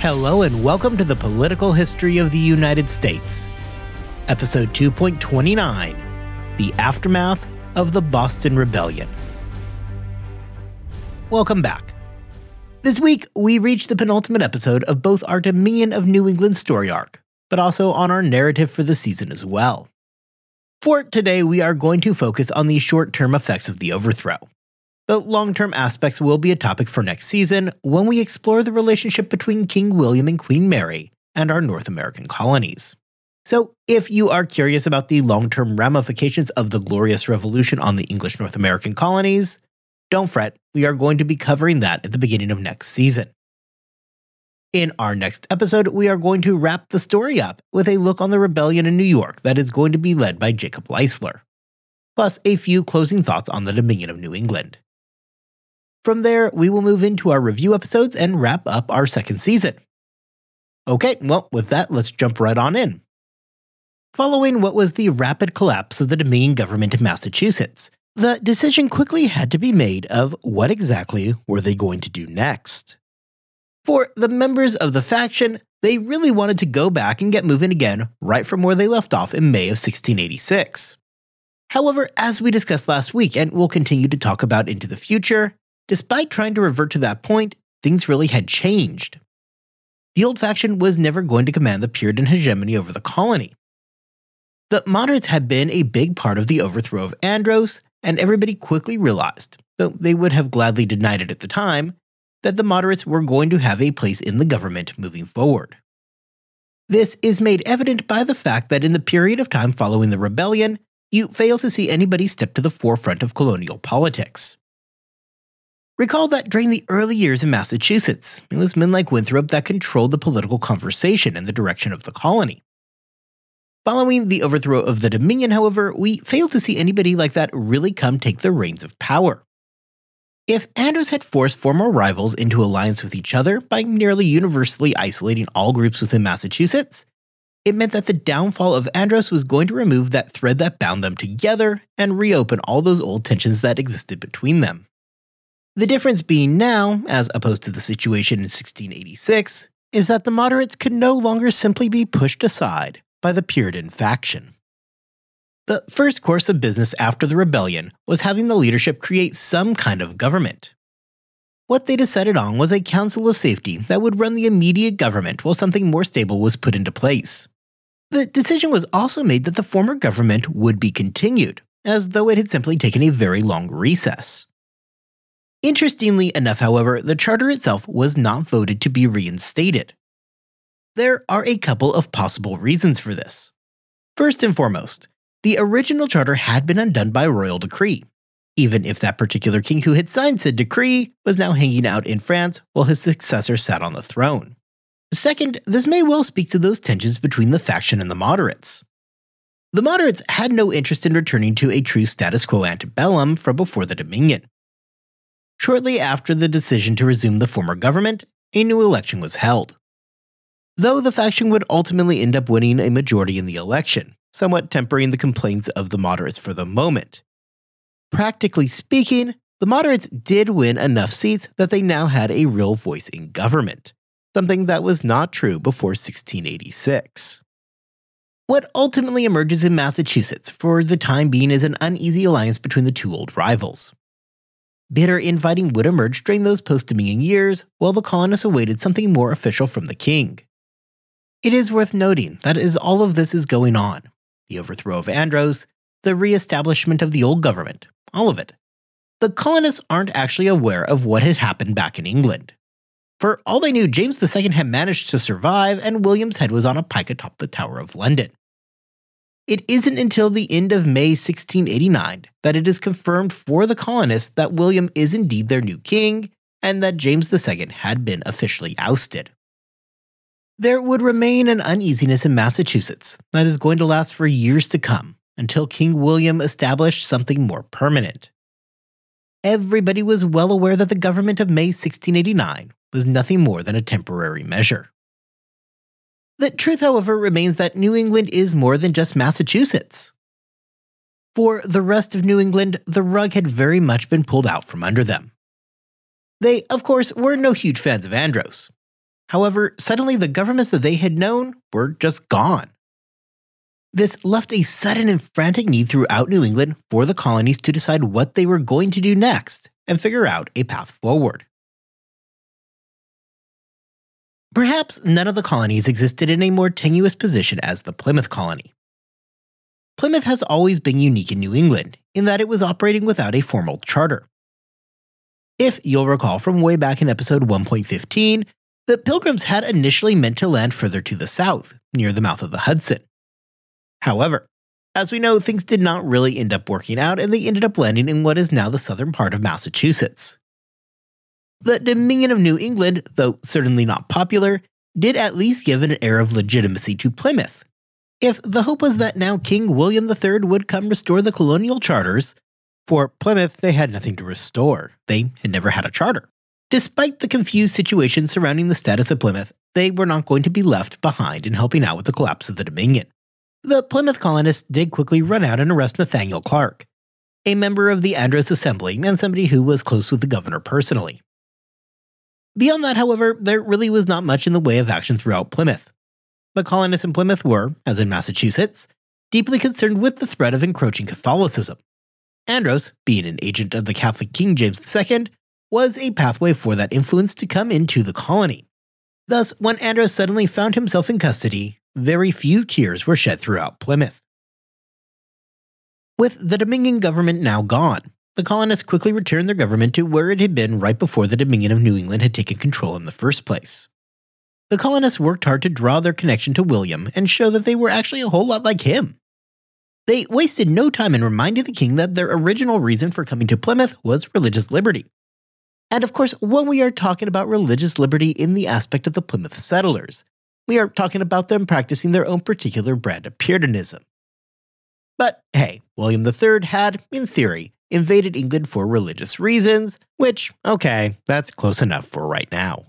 Hello, and welcome to the Political History of the United States, Episode 2.29 The Aftermath of the Boston Rebellion. Welcome back. This week, we reached the penultimate episode of both our Dominion of New England story arc, but also on our narrative for the season as well. For today, we are going to focus on the short term effects of the overthrow. The long term aspects will be a topic for next season when we explore the relationship between King William and Queen Mary and our North American colonies. So, if you are curious about the long term ramifications of the Glorious Revolution on the English North American colonies, don't fret, we are going to be covering that at the beginning of next season. In our next episode, we are going to wrap the story up with a look on the rebellion in New York that is going to be led by Jacob Leisler, plus a few closing thoughts on the Dominion of New England. From there, we will move into our review episodes and wrap up our second season. Okay, well, with that, let's jump right on in. Following what was the rapid collapse of the Dominion government in Massachusetts, the decision quickly had to be made of what exactly were they going to do next. For the members of the faction, they really wanted to go back and get moving again right from where they left off in May of 1686. However, as we discussed last week and will continue to talk about into the future, Despite trying to revert to that point, things really had changed. The old faction was never going to command the Puritan hegemony over the colony. The moderates had been a big part of the overthrow of Andros, and everybody quickly realized, though they would have gladly denied it at the time, that the moderates were going to have a place in the government moving forward. This is made evident by the fact that in the period of time following the rebellion, you fail to see anybody step to the forefront of colonial politics. Recall that during the early years in Massachusetts, it was men like Winthrop that controlled the political conversation and the direction of the colony. Following the overthrow of the Dominion, however, we failed to see anybody like that really come take the reins of power. If Andros had forced former rivals into alliance with each other by nearly universally isolating all groups within Massachusetts, it meant that the downfall of Andros was going to remove that thread that bound them together and reopen all those old tensions that existed between them. The difference being now, as opposed to the situation in 1686, is that the moderates could no longer simply be pushed aside by the Puritan faction. The first course of business after the rebellion was having the leadership create some kind of government. What they decided on was a council of safety that would run the immediate government while something more stable was put into place. The decision was also made that the former government would be continued, as though it had simply taken a very long recess. Interestingly enough, however, the charter itself was not voted to be reinstated. There are a couple of possible reasons for this. First and foremost, the original charter had been undone by royal decree, even if that particular king who had signed said decree was now hanging out in France while his successor sat on the throne. Second, this may well speak to those tensions between the faction and the moderates. The moderates had no interest in returning to a true status quo antebellum from before the Dominion. Shortly after the decision to resume the former government, a new election was held. Though the faction would ultimately end up winning a majority in the election, somewhat tempering the complaints of the moderates for the moment. Practically speaking, the moderates did win enough seats that they now had a real voice in government, something that was not true before 1686. What ultimately emerges in Massachusetts for the time being is an uneasy alliance between the two old rivals. Bitter infighting would emerge during those post Dominion years while the colonists awaited something more official from the king. It is worth noting that as all of this is going on the overthrow of Andros, the re establishment of the old government, all of it the colonists aren't actually aware of what had happened back in England. For all they knew, James II had managed to survive, and William's head was on a pike atop the Tower of London. It isn't until the end of May 1689 that it is confirmed for the colonists that William is indeed their new king and that James II had been officially ousted. There would remain an uneasiness in Massachusetts that is going to last for years to come until King William established something more permanent. Everybody was well aware that the government of May 1689 was nothing more than a temporary measure. The truth, however, remains that New England is more than just Massachusetts. For the rest of New England, the rug had very much been pulled out from under them. They, of course, were no huge fans of Andros. However, suddenly the governments that they had known were just gone. This left a sudden and frantic need throughout New England for the colonies to decide what they were going to do next and figure out a path forward. Perhaps none of the colonies existed in a more tenuous position as the Plymouth colony. Plymouth has always been unique in New England in that it was operating without a formal charter. If you'll recall from way back in episode 1.15, the Pilgrims had initially meant to land further to the south, near the mouth of the Hudson. However, as we know, things did not really end up working out and they ended up landing in what is now the southern part of Massachusetts. The Dominion of New England, though certainly not popular, did at least give an air of legitimacy to Plymouth. If the hope was that now King William III would come restore the colonial charters, for Plymouth they had nothing to restore. They had never had a charter. Despite the confused situation surrounding the status of Plymouth, they were not going to be left behind in helping out with the collapse of the Dominion. The Plymouth colonists did quickly run out and arrest Nathaniel Clark, a member of the Andros Assembly and somebody who was close with the governor personally. Beyond that, however, there really was not much in the way of action throughout Plymouth. The colonists in Plymouth were, as in Massachusetts, deeply concerned with the threat of encroaching Catholicism. Andros, being an agent of the Catholic King James II, was a pathway for that influence to come into the colony. Thus, when Andros suddenly found himself in custody, very few tears were shed throughout Plymouth. With the Dominion government now gone, the colonists quickly returned their government to where it had been right before the Dominion of New England had taken control in the first place. The colonists worked hard to draw their connection to William and show that they were actually a whole lot like him. They wasted no time in reminding the king that their original reason for coming to Plymouth was religious liberty. And of course, when we are talking about religious liberty in the aspect of the Plymouth settlers, we are talking about them practicing their own particular brand of Puritanism. But hey, William III had, in theory, invaded England for religious reasons, which, okay, that's close enough for right now.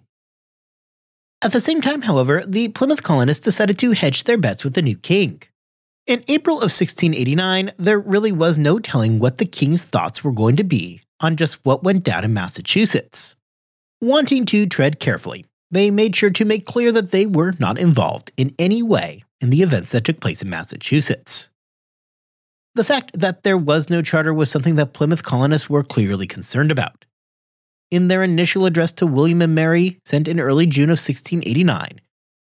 At the same time, however, the Plymouth colonists decided to hedge their bets with the new king. In April of 1689, there really was no telling what the king's thoughts were going to be on just what went down in Massachusetts. Wanting to tread carefully, they made sure to make clear that they were not involved in any way in the events that took place in Massachusetts. The fact that there was no charter was something that Plymouth colonists were clearly concerned about. In their initial address to William and Mary, sent in early June of 1689,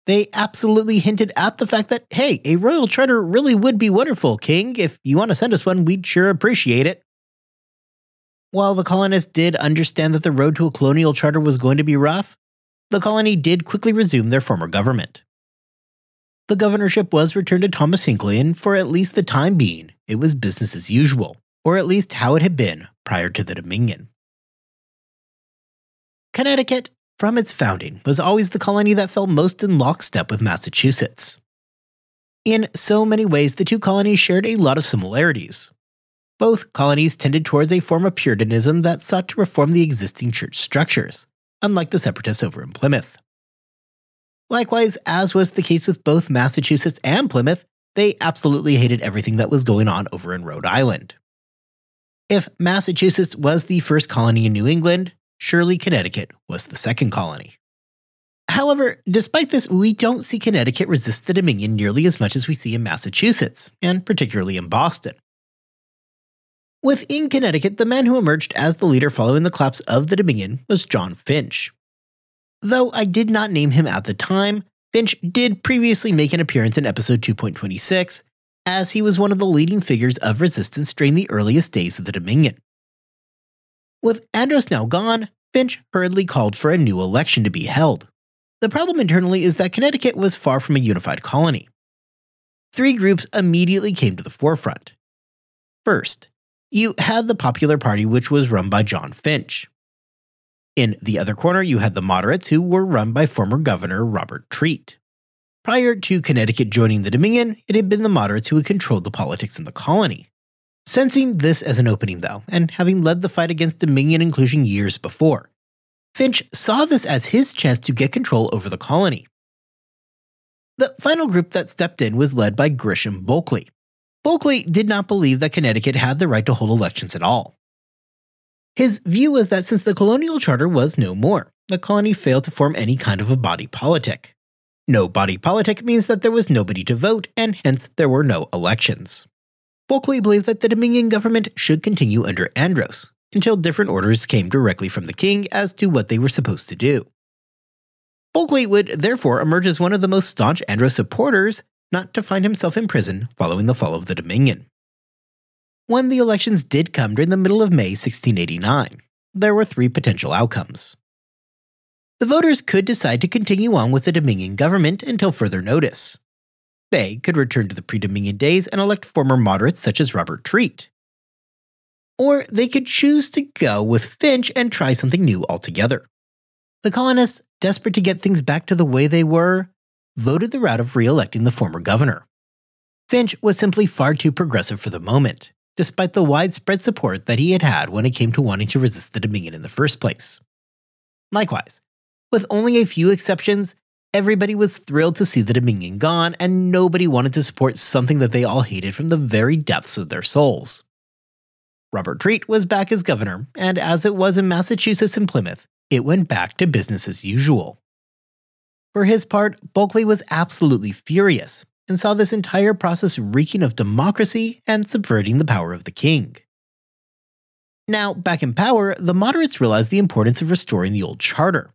they absolutely hinted at the fact that, hey, a royal charter really would be wonderful, King. If you want to send us one, we'd sure appreciate it. While the colonists did understand that the road to a colonial charter was going to be rough, the colony did quickly resume their former government. The governorship was returned to Thomas Hinckley, and for at least the time being, it was business as usual, or at least how it had been prior to the Dominion. Connecticut, from its founding, was always the colony that fell most in lockstep with Massachusetts. In so many ways, the two colonies shared a lot of similarities. Both colonies tended towards a form of Puritanism that sought to reform the existing church structures, unlike the separatists over in Plymouth. Likewise, as was the case with both Massachusetts and Plymouth, they absolutely hated everything that was going on over in Rhode Island. If Massachusetts was the first colony in New England, surely Connecticut was the second colony. However, despite this, we don't see Connecticut resist the Dominion nearly as much as we see in Massachusetts, and particularly in Boston. Within Connecticut, the man who emerged as the leader following the collapse of the Dominion was John Finch. Though I did not name him at the time, Finch did previously make an appearance in episode 2.26, as he was one of the leading figures of resistance during the earliest days of the Dominion. With Andros now gone, Finch hurriedly called for a new election to be held. The problem internally is that Connecticut was far from a unified colony. Three groups immediately came to the forefront. First, you had the Popular Party, which was run by John Finch. In the other corner, you had the moderates, who were run by former Governor Robert Treat. Prior to Connecticut joining the Dominion, it had been the moderates who had controlled the politics in the colony. Sensing this as an opening, though, and having led the fight against Dominion inclusion years before, Finch saw this as his chance to get control over the colony. The final group that stepped in was led by Gershom Bulkley. Bulkley did not believe that Connecticut had the right to hold elections at all. His view was that since the colonial charter was no more, the colony failed to form any kind of a body politic. No body politic means that there was nobody to vote, and hence there were no elections. Bulkley believed that the Dominion government should continue under Andros, until different orders came directly from the king as to what they were supposed to do. Bulkley would therefore emerge as one of the most staunch Andros supporters, not to find himself in prison following the fall of the Dominion. When the elections did come during the middle of May 1689, there were three potential outcomes. The voters could decide to continue on with the Dominion government until further notice. They could return to the pre Dominion days and elect former moderates such as Robert Treat. Or they could choose to go with Finch and try something new altogether. The colonists, desperate to get things back to the way they were, voted the route of re electing the former governor. Finch was simply far too progressive for the moment, despite the widespread support that he had had when it came to wanting to resist the Dominion in the first place. Likewise, with only a few exceptions, everybody was thrilled to see the Dominion gone, and nobody wanted to support something that they all hated from the very depths of their souls. Robert Treat was back as governor, and as it was in Massachusetts and Plymouth, it went back to business as usual. For his part, Bulkley was absolutely furious and saw this entire process reeking of democracy and subverting the power of the king. Now, back in power, the moderates realized the importance of restoring the old charter.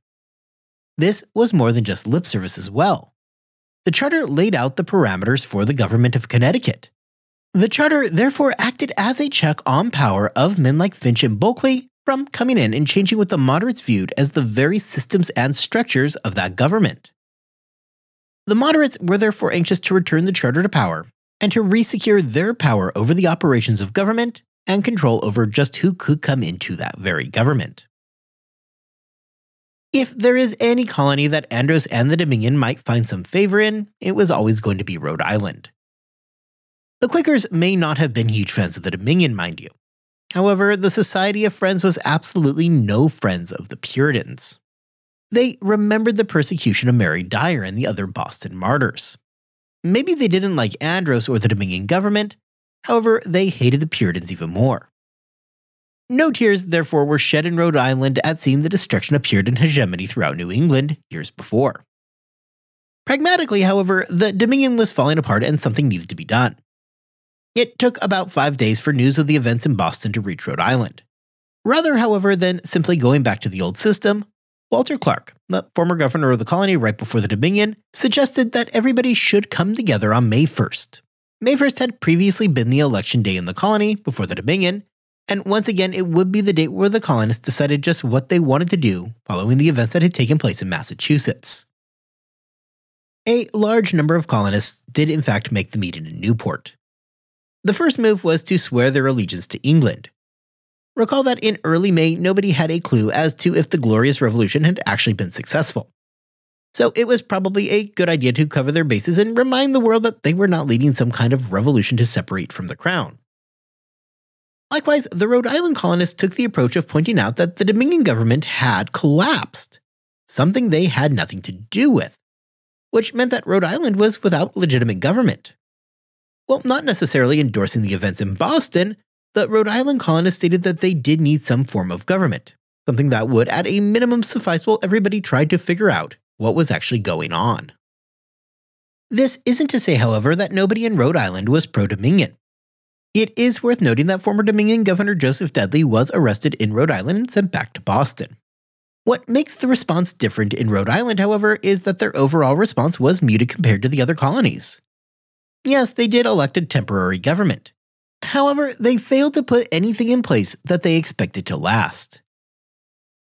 This was more than just lip service as well. The charter laid out the parameters for the government of Connecticut. The charter therefore acted as a check on power of men like Finch and Bulkley from coming in and changing what the moderates viewed as the very systems and structures of that government. The moderates were therefore anxious to return the charter to power and to resecure their power over the operations of government and control over just who could come into that very government. If there is any colony that Andros and the Dominion might find some favor in, it was always going to be Rhode Island. The Quakers may not have been huge fans of the Dominion, mind you. However, the Society of Friends was absolutely no friends of the Puritans. They remembered the persecution of Mary Dyer and the other Boston martyrs. Maybe they didn't like Andros or the Dominion government, however, they hated the Puritans even more. No tears, therefore, were shed in Rhode Island at seeing the destruction of Puritan hegemony throughout New England years before. Pragmatically, however, the Dominion was falling apart and something needed to be done. It took about five days for news of the events in Boston to reach Rhode Island. Rather, however, than simply going back to the old system, Walter Clark, the former governor of the colony right before the Dominion, suggested that everybody should come together on May 1st. May 1st had previously been the election day in the colony before the Dominion, and once again, it would be the date where the colonists decided just what they wanted to do following the events that had taken place in Massachusetts. A large number of colonists did, in fact, make the meeting in Newport. The first move was to swear their allegiance to England. Recall that in early May, nobody had a clue as to if the Glorious Revolution had actually been successful. So it was probably a good idea to cover their bases and remind the world that they were not leading some kind of revolution to separate from the crown. Likewise, the Rhode Island colonists took the approach of pointing out that the Dominion government had collapsed, something they had nothing to do with, which meant that Rhode Island was without legitimate government. Well, not necessarily endorsing the events in Boston, the Rhode Island colonists stated that they did need some form of government, something that would, at a minimum, suffice while everybody tried to figure out what was actually going on. This isn't to say, however, that nobody in Rhode Island was pro Dominion. It is worth noting that former Dominion Governor Joseph Dudley was arrested in Rhode Island and sent back to Boston. What makes the response different in Rhode Island, however, is that their overall response was muted compared to the other colonies. Yes, they did elect a temporary government. However, they failed to put anything in place that they expected to last.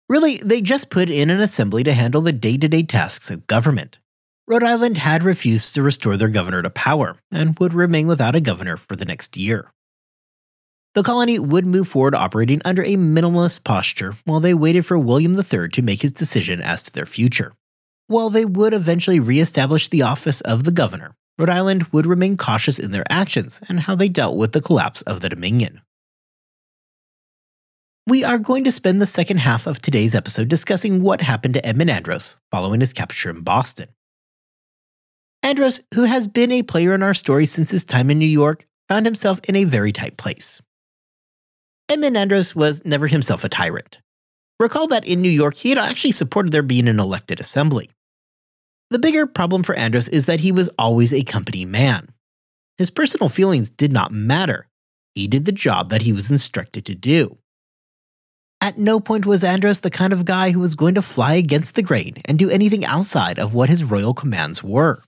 Really, they just put in an assembly to handle the day to day tasks of government. Rhode Island had refused to restore their governor to power and would remain without a governor for the next year. The colony would move forward operating under a minimalist posture while they waited for William III to make his decision as to their future. While they would eventually re-establish the office of the governor, Rhode Island would remain cautious in their actions and how they dealt with the collapse of the Dominion. We are going to spend the second half of today's episode discussing what happened to Edmund Andros following his capture in Boston. Andros, who has been a player in our story since his time in New York, found himself in a very tight place. Edmund Andros was never himself a tyrant. Recall that in New York, he had actually supported there being an elected assembly. The bigger problem for Andros is that he was always a company man. His personal feelings did not matter. He did the job that he was instructed to do. At no point was Andros the kind of guy who was going to fly against the grain and do anything outside of what his royal commands were.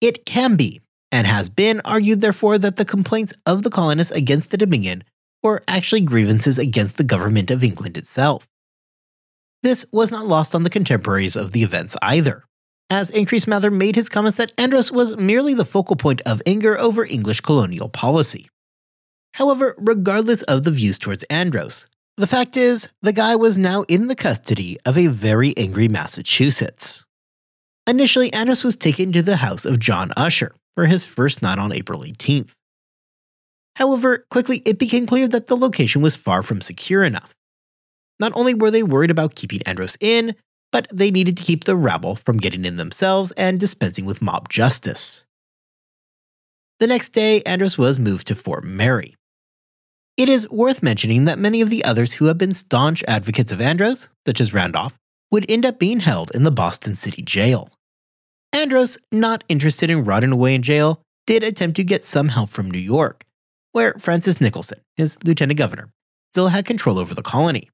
It can be, and has been, argued therefore that the complaints of the colonists against the Dominion were actually grievances against the government of England itself. This was not lost on the contemporaries of the events either, as Increase Mather made his comments that Andros was merely the focal point of anger over English colonial policy. However, regardless of the views towards Andros, the fact is, the guy was now in the custody of a very angry Massachusetts. Initially, Andros was taken to the house of John Usher for his first night on April 18th. However, quickly it became clear that the location was far from secure enough. Not only were they worried about keeping Andros in, but they needed to keep the rabble from getting in themselves and dispensing with mob justice. The next day, Andros was moved to Fort Mary, it is worth mentioning that many of the others who have been staunch advocates of Andros, such as Randolph, would end up being held in the Boston City Jail. Andros, not interested in rotting away in jail, did attempt to get some help from New York, where Francis Nicholson, his lieutenant governor, still had control over the colony.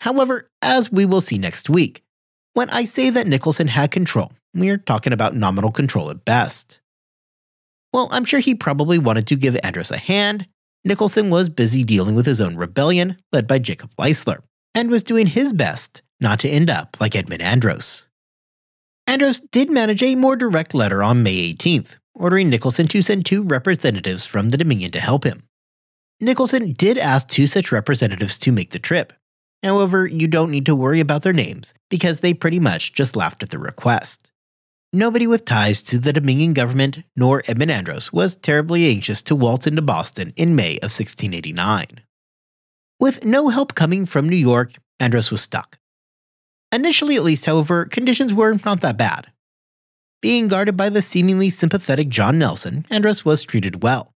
However, as we will see next week, when I say that Nicholson had control, we are talking about nominal control at best. Well, I'm sure he probably wanted to give Andros a hand, Nicholson was busy dealing with his own rebellion, led by Jacob Leisler, and was doing his best not to end up like Edmund Andros. Andros did manage a more direct letter on May 18th, ordering Nicholson to send two representatives from the Dominion to help him. Nicholson did ask two such representatives to make the trip. However, you don't need to worry about their names because they pretty much just laughed at the request. Nobody with ties to the Dominion government nor Edmund Andros was terribly anxious to waltz into Boston in May of 1689. With no help coming from New York, Andros was stuck. Initially, at least, however, conditions were not that bad. Being guarded by the seemingly sympathetic John Nelson, Andros was treated well.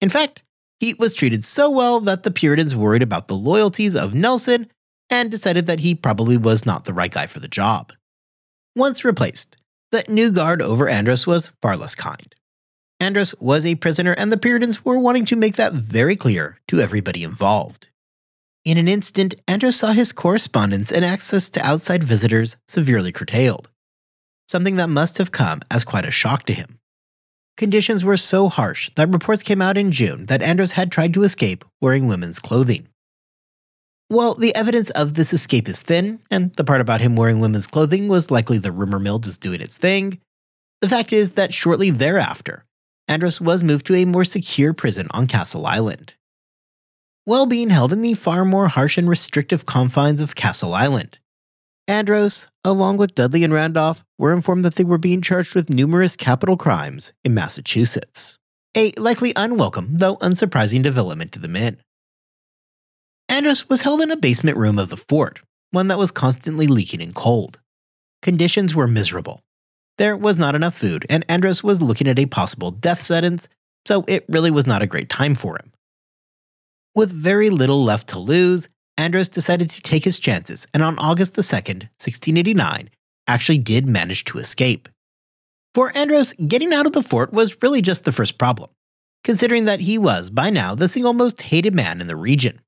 In fact, he was treated so well that the Puritans worried about the loyalties of Nelson and decided that he probably was not the right guy for the job. Once replaced, the new guard over Andros was far less kind. Andros was a prisoner, and the Puritans were wanting to make that very clear to everybody involved. In an instant, Andros saw his correspondence and access to outside visitors severely curtailed, something that must have come as quite a shock to him. Conditions were so harsh that reports came out in June that Andros had tried to escape wearing women's clothing. Well, the evidence of this escape is thin, and the part about him wearing women's clothing was likely the rumor mill just doing its thing. The fact is that shortly thereafter, Andros was moved to a more secure prison on Castle Island. While being held in the far more harsh and restrictive confines of Castle Island, Andros, along with Dudley and Randolph, were informed that they were being charged with numerous capital crimes in Massachusetts. A likely unwelcome, though unsurprising development to the men. Andros was held in a basement room of the fort, one that was constantly leaking and cold. Conditions were miserable. There was not enough food, and Andros was looking at a possible death sentence, so it really was not a great time for him. With very little left to lose, Andros decided to take his chances, and on August the 2nd, 1689, actually did manage to escape. For Andros, getting out of the fort was really just the first problem, considering that he was, by now, the single most hated man in the region.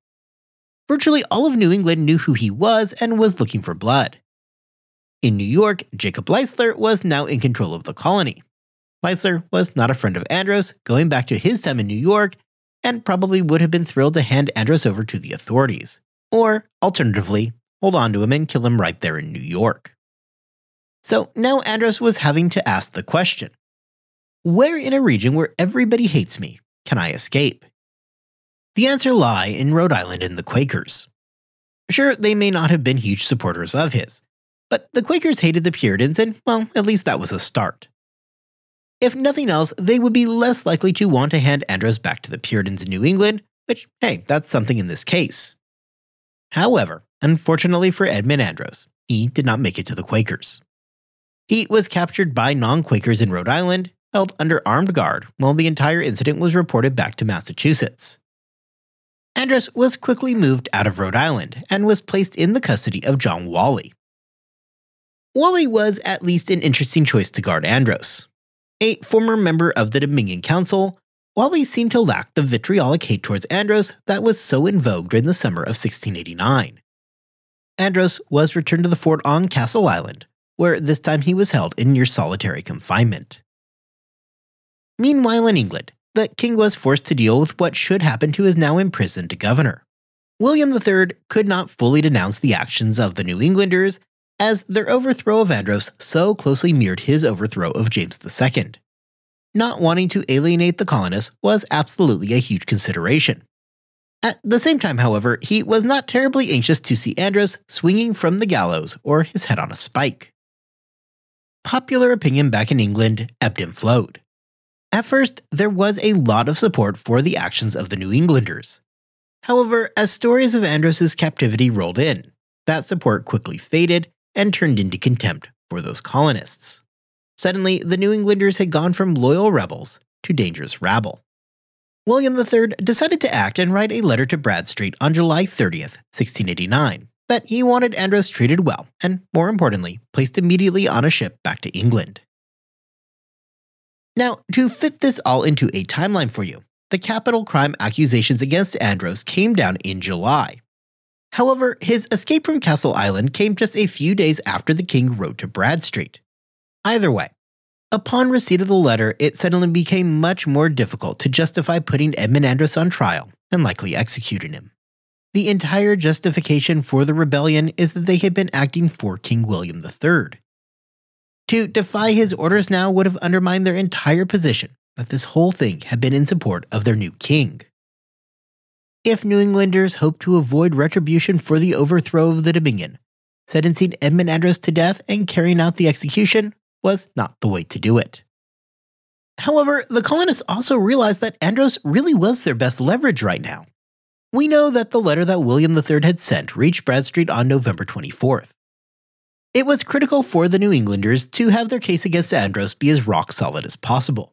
Virtually all of New England knew who he was and was looking for blood. In New York, Jacob Leisler was now in control of the colony. Leisler was not a friend of Andros, going back to his time in New York, and probably would have been thrilled to hand Andros over to the authorities. Or, alternatively, hold on to him and kill him right there in New York. So now Andros was having to ask the question Where in a region where everybody hates me can I escape? The answer lie in Rhode Island and the Quakers. Sure, they may not have been huge supporters of his, but the Quakers hated the Puritans, and, well, at least that was a start. If nothing else, they would be less likely to want to hand Andros back to the Puritans in New England, which, hey, that's something in this case. However, unfortunately for Edmund Andros, he did not make it to the Quakers. He was captured by non Quakers in Rhode Island, held under armed guard, while the entire incident was reported back to Massachusetts. Andros was quickly moved out of Rhode Island and was placed in the custody of John Walley. Walley was at least an interesting choice to guard Andros. A former member of the Dominion Council, Walley seemed to lack the vitriolic hate towards Andros that was so in vogue during the summer of 1689. Andros was returned to the fort on Castle Island, where this time he was held in near solitary confinement. Meanwhile, in England, the king was forced to deal with what should happen to his now imprisoned governor. William III could not fully denounce the actions of the New Englanders, as their overthrow of Andros so closely mirrored his overthrow of James II. Not wanting to alienate the colonists was absolutely a huge consideration. At the same time, however, he was not terribly anxious to see Andros swinging from the gallows or his head on a spike. Popular opinion back in England ebbed and flowed. At first, there was a lot of support for the actions of the New Englanders. However, as stories of Andros's captivity rolled in, that support quickly faded and turned into contempt for those colonists. Suddenly, the New Englanders had gone from loyal rebels to dangerous rabble. William III decided to act and write a letter to Bradstreet on July 30th, 1689, that he wanted Andros treated well and, more importantly, placed immediately on a ship back to England. Now, to fit this all into a timeline for you, the capital crime accusations against Andros came down in July. However, his escape from Castle Island came just a few days after the king wrote to Bradstreet. Either way, upon receipt of the letter, it suddenly became much more difficult to justify putting Edmund Andros on trial and likely executing him. The entire justification for the rebellion is that they had been acting for King William III. To defy his orders now would have undermined their entire position that this whole thing had been in support of their new king. If New Englanders hoped to avoid retribution for the overthrow of the Dominion, sentencing Edmund Andros to death and carrying out the execution was not the way to do it. However, the colonists also realized that Andros really was their best leverage right now. We know that the letter that William III had sent reached Bradstreet on November 24th. It was critical for the New Englanders to have their case against Andros be as rock solid as possible.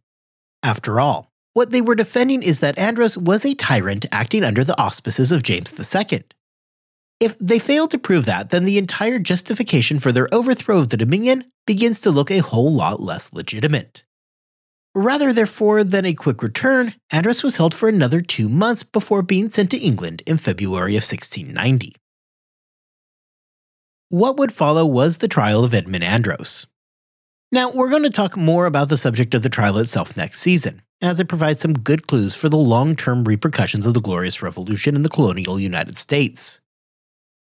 After all, what they were defending is that Andros was a tyrant acting under the auspices of James II. If they fail to prove that, then the entire justification for their overthrow of the Dominion begins to look a whole lot less legitimate. Rather, therefore, than a quick return, Andros was held for another two months before being sent to England in February of 1690. What would follow was the trial of Edmund Andros. Now, we're going to talk more about the subject of the trial itself next season, as it provides some good clues for the long term repercussions of the Glorious Revolution in the colonial United States.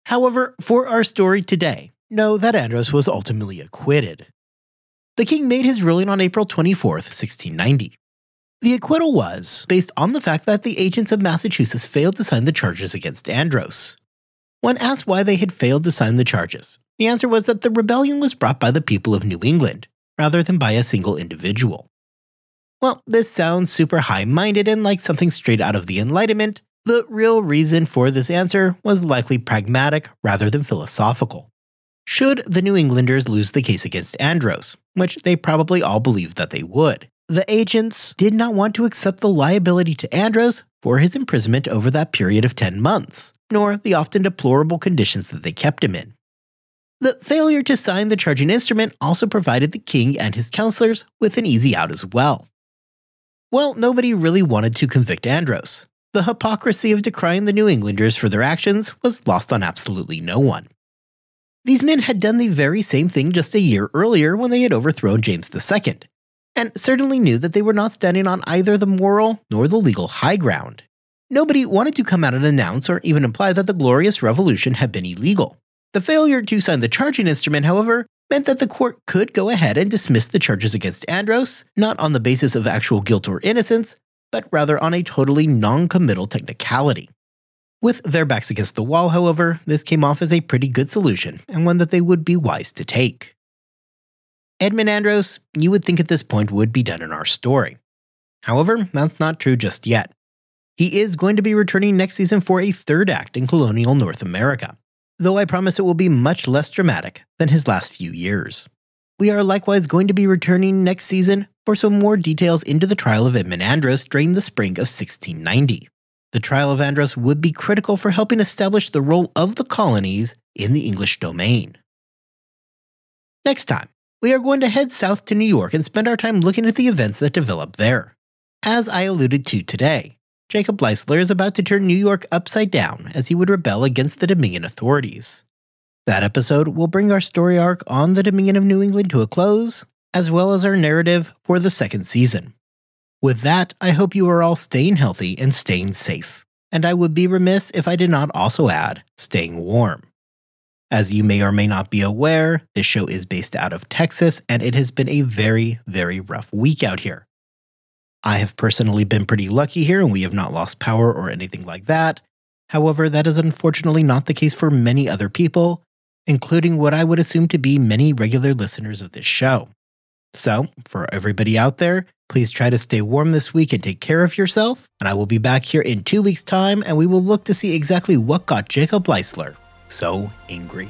However, for our story today, know that Andros was ultimately acquitted. The king made his ruling on April 24, 1690. The acquittal was based on the fact that the agents of Massachusetts failed to sign the charges against Andros. When asked why they had failed to sign the charges, the answer was that the rebellion was brought by the people of New England, rather than by a single individual. Well, this sounds super high minded and like something straight out of the Enlightenment. The real reason for this answer was likely pragmatic rather than philosophical. Should the New Englanders lose the case against Andros, which they probably all believed that they would, the agents did not want to accept the liability to Andros for his imprisonment over that period of 10 months, nor the often deplorable conditions that they kept him in. The failure to sign the charging instrument also provided the king and his counselors with an easy out as well. Well, nobody really wanted to convict Andros. The hypocrisy of decrying the New Englanders for their actions was lost on absolutely no one. These men had done the very same thing just a year earlier when they had overthrown James II, and certainly knew that they were not standing on either the moral nor the legal high ground. Nobody wanted to come out and announce or even imply that the Glorious Revolution had been illegal. The failure to sign the charging instrument, however, meant that the court could go ahead and dismiss the charges against Andros, not on the basis of actual guilt or innocence, but rather on a totally non committal technicality. With their backs against the wall, however, this came off as a pretty good solution and one that they would be wise to take. Edmund Andros, you would think at this point would be done in our story. However, that's not true just yet. He is going to be returning next season for a third act in colonial North America, though I promise it will be much less dramatic than his last few years. We are likewise going to be returning next season for some more details into the trial of Edmund Andros during the spring of 1690. the trial of Andros would be critical for helping establish the role of the colonies in the English domain. Next time, we are going to head south to New York and spend our time looking at the events that develop there. As I alluded to today, Jacob Leisler is about to turn New York upside down as he would rebel against the Dominion authorities. That episode will bring our story arc on the Dominion of New England to a close, as well as our narrative for the second season. With that, I hope you are all staying healthy and staying safe. And I would be remiss if I did not also add staying warm. As you may or may not be aware, this show is based out of Texas, and it has been a very, very rough week out here. I have personally been pretty lucky here, and we have not lost power or anything like that. However, that is unfortunately not the case for many other people, including what I would assume to be many regular listeners of this show. So, for everybody out there, please try to stay warm this week and take care of yourself. And I will be back here in two weeks' time, and we will look to see exactly what got Jacob Leisler so angry.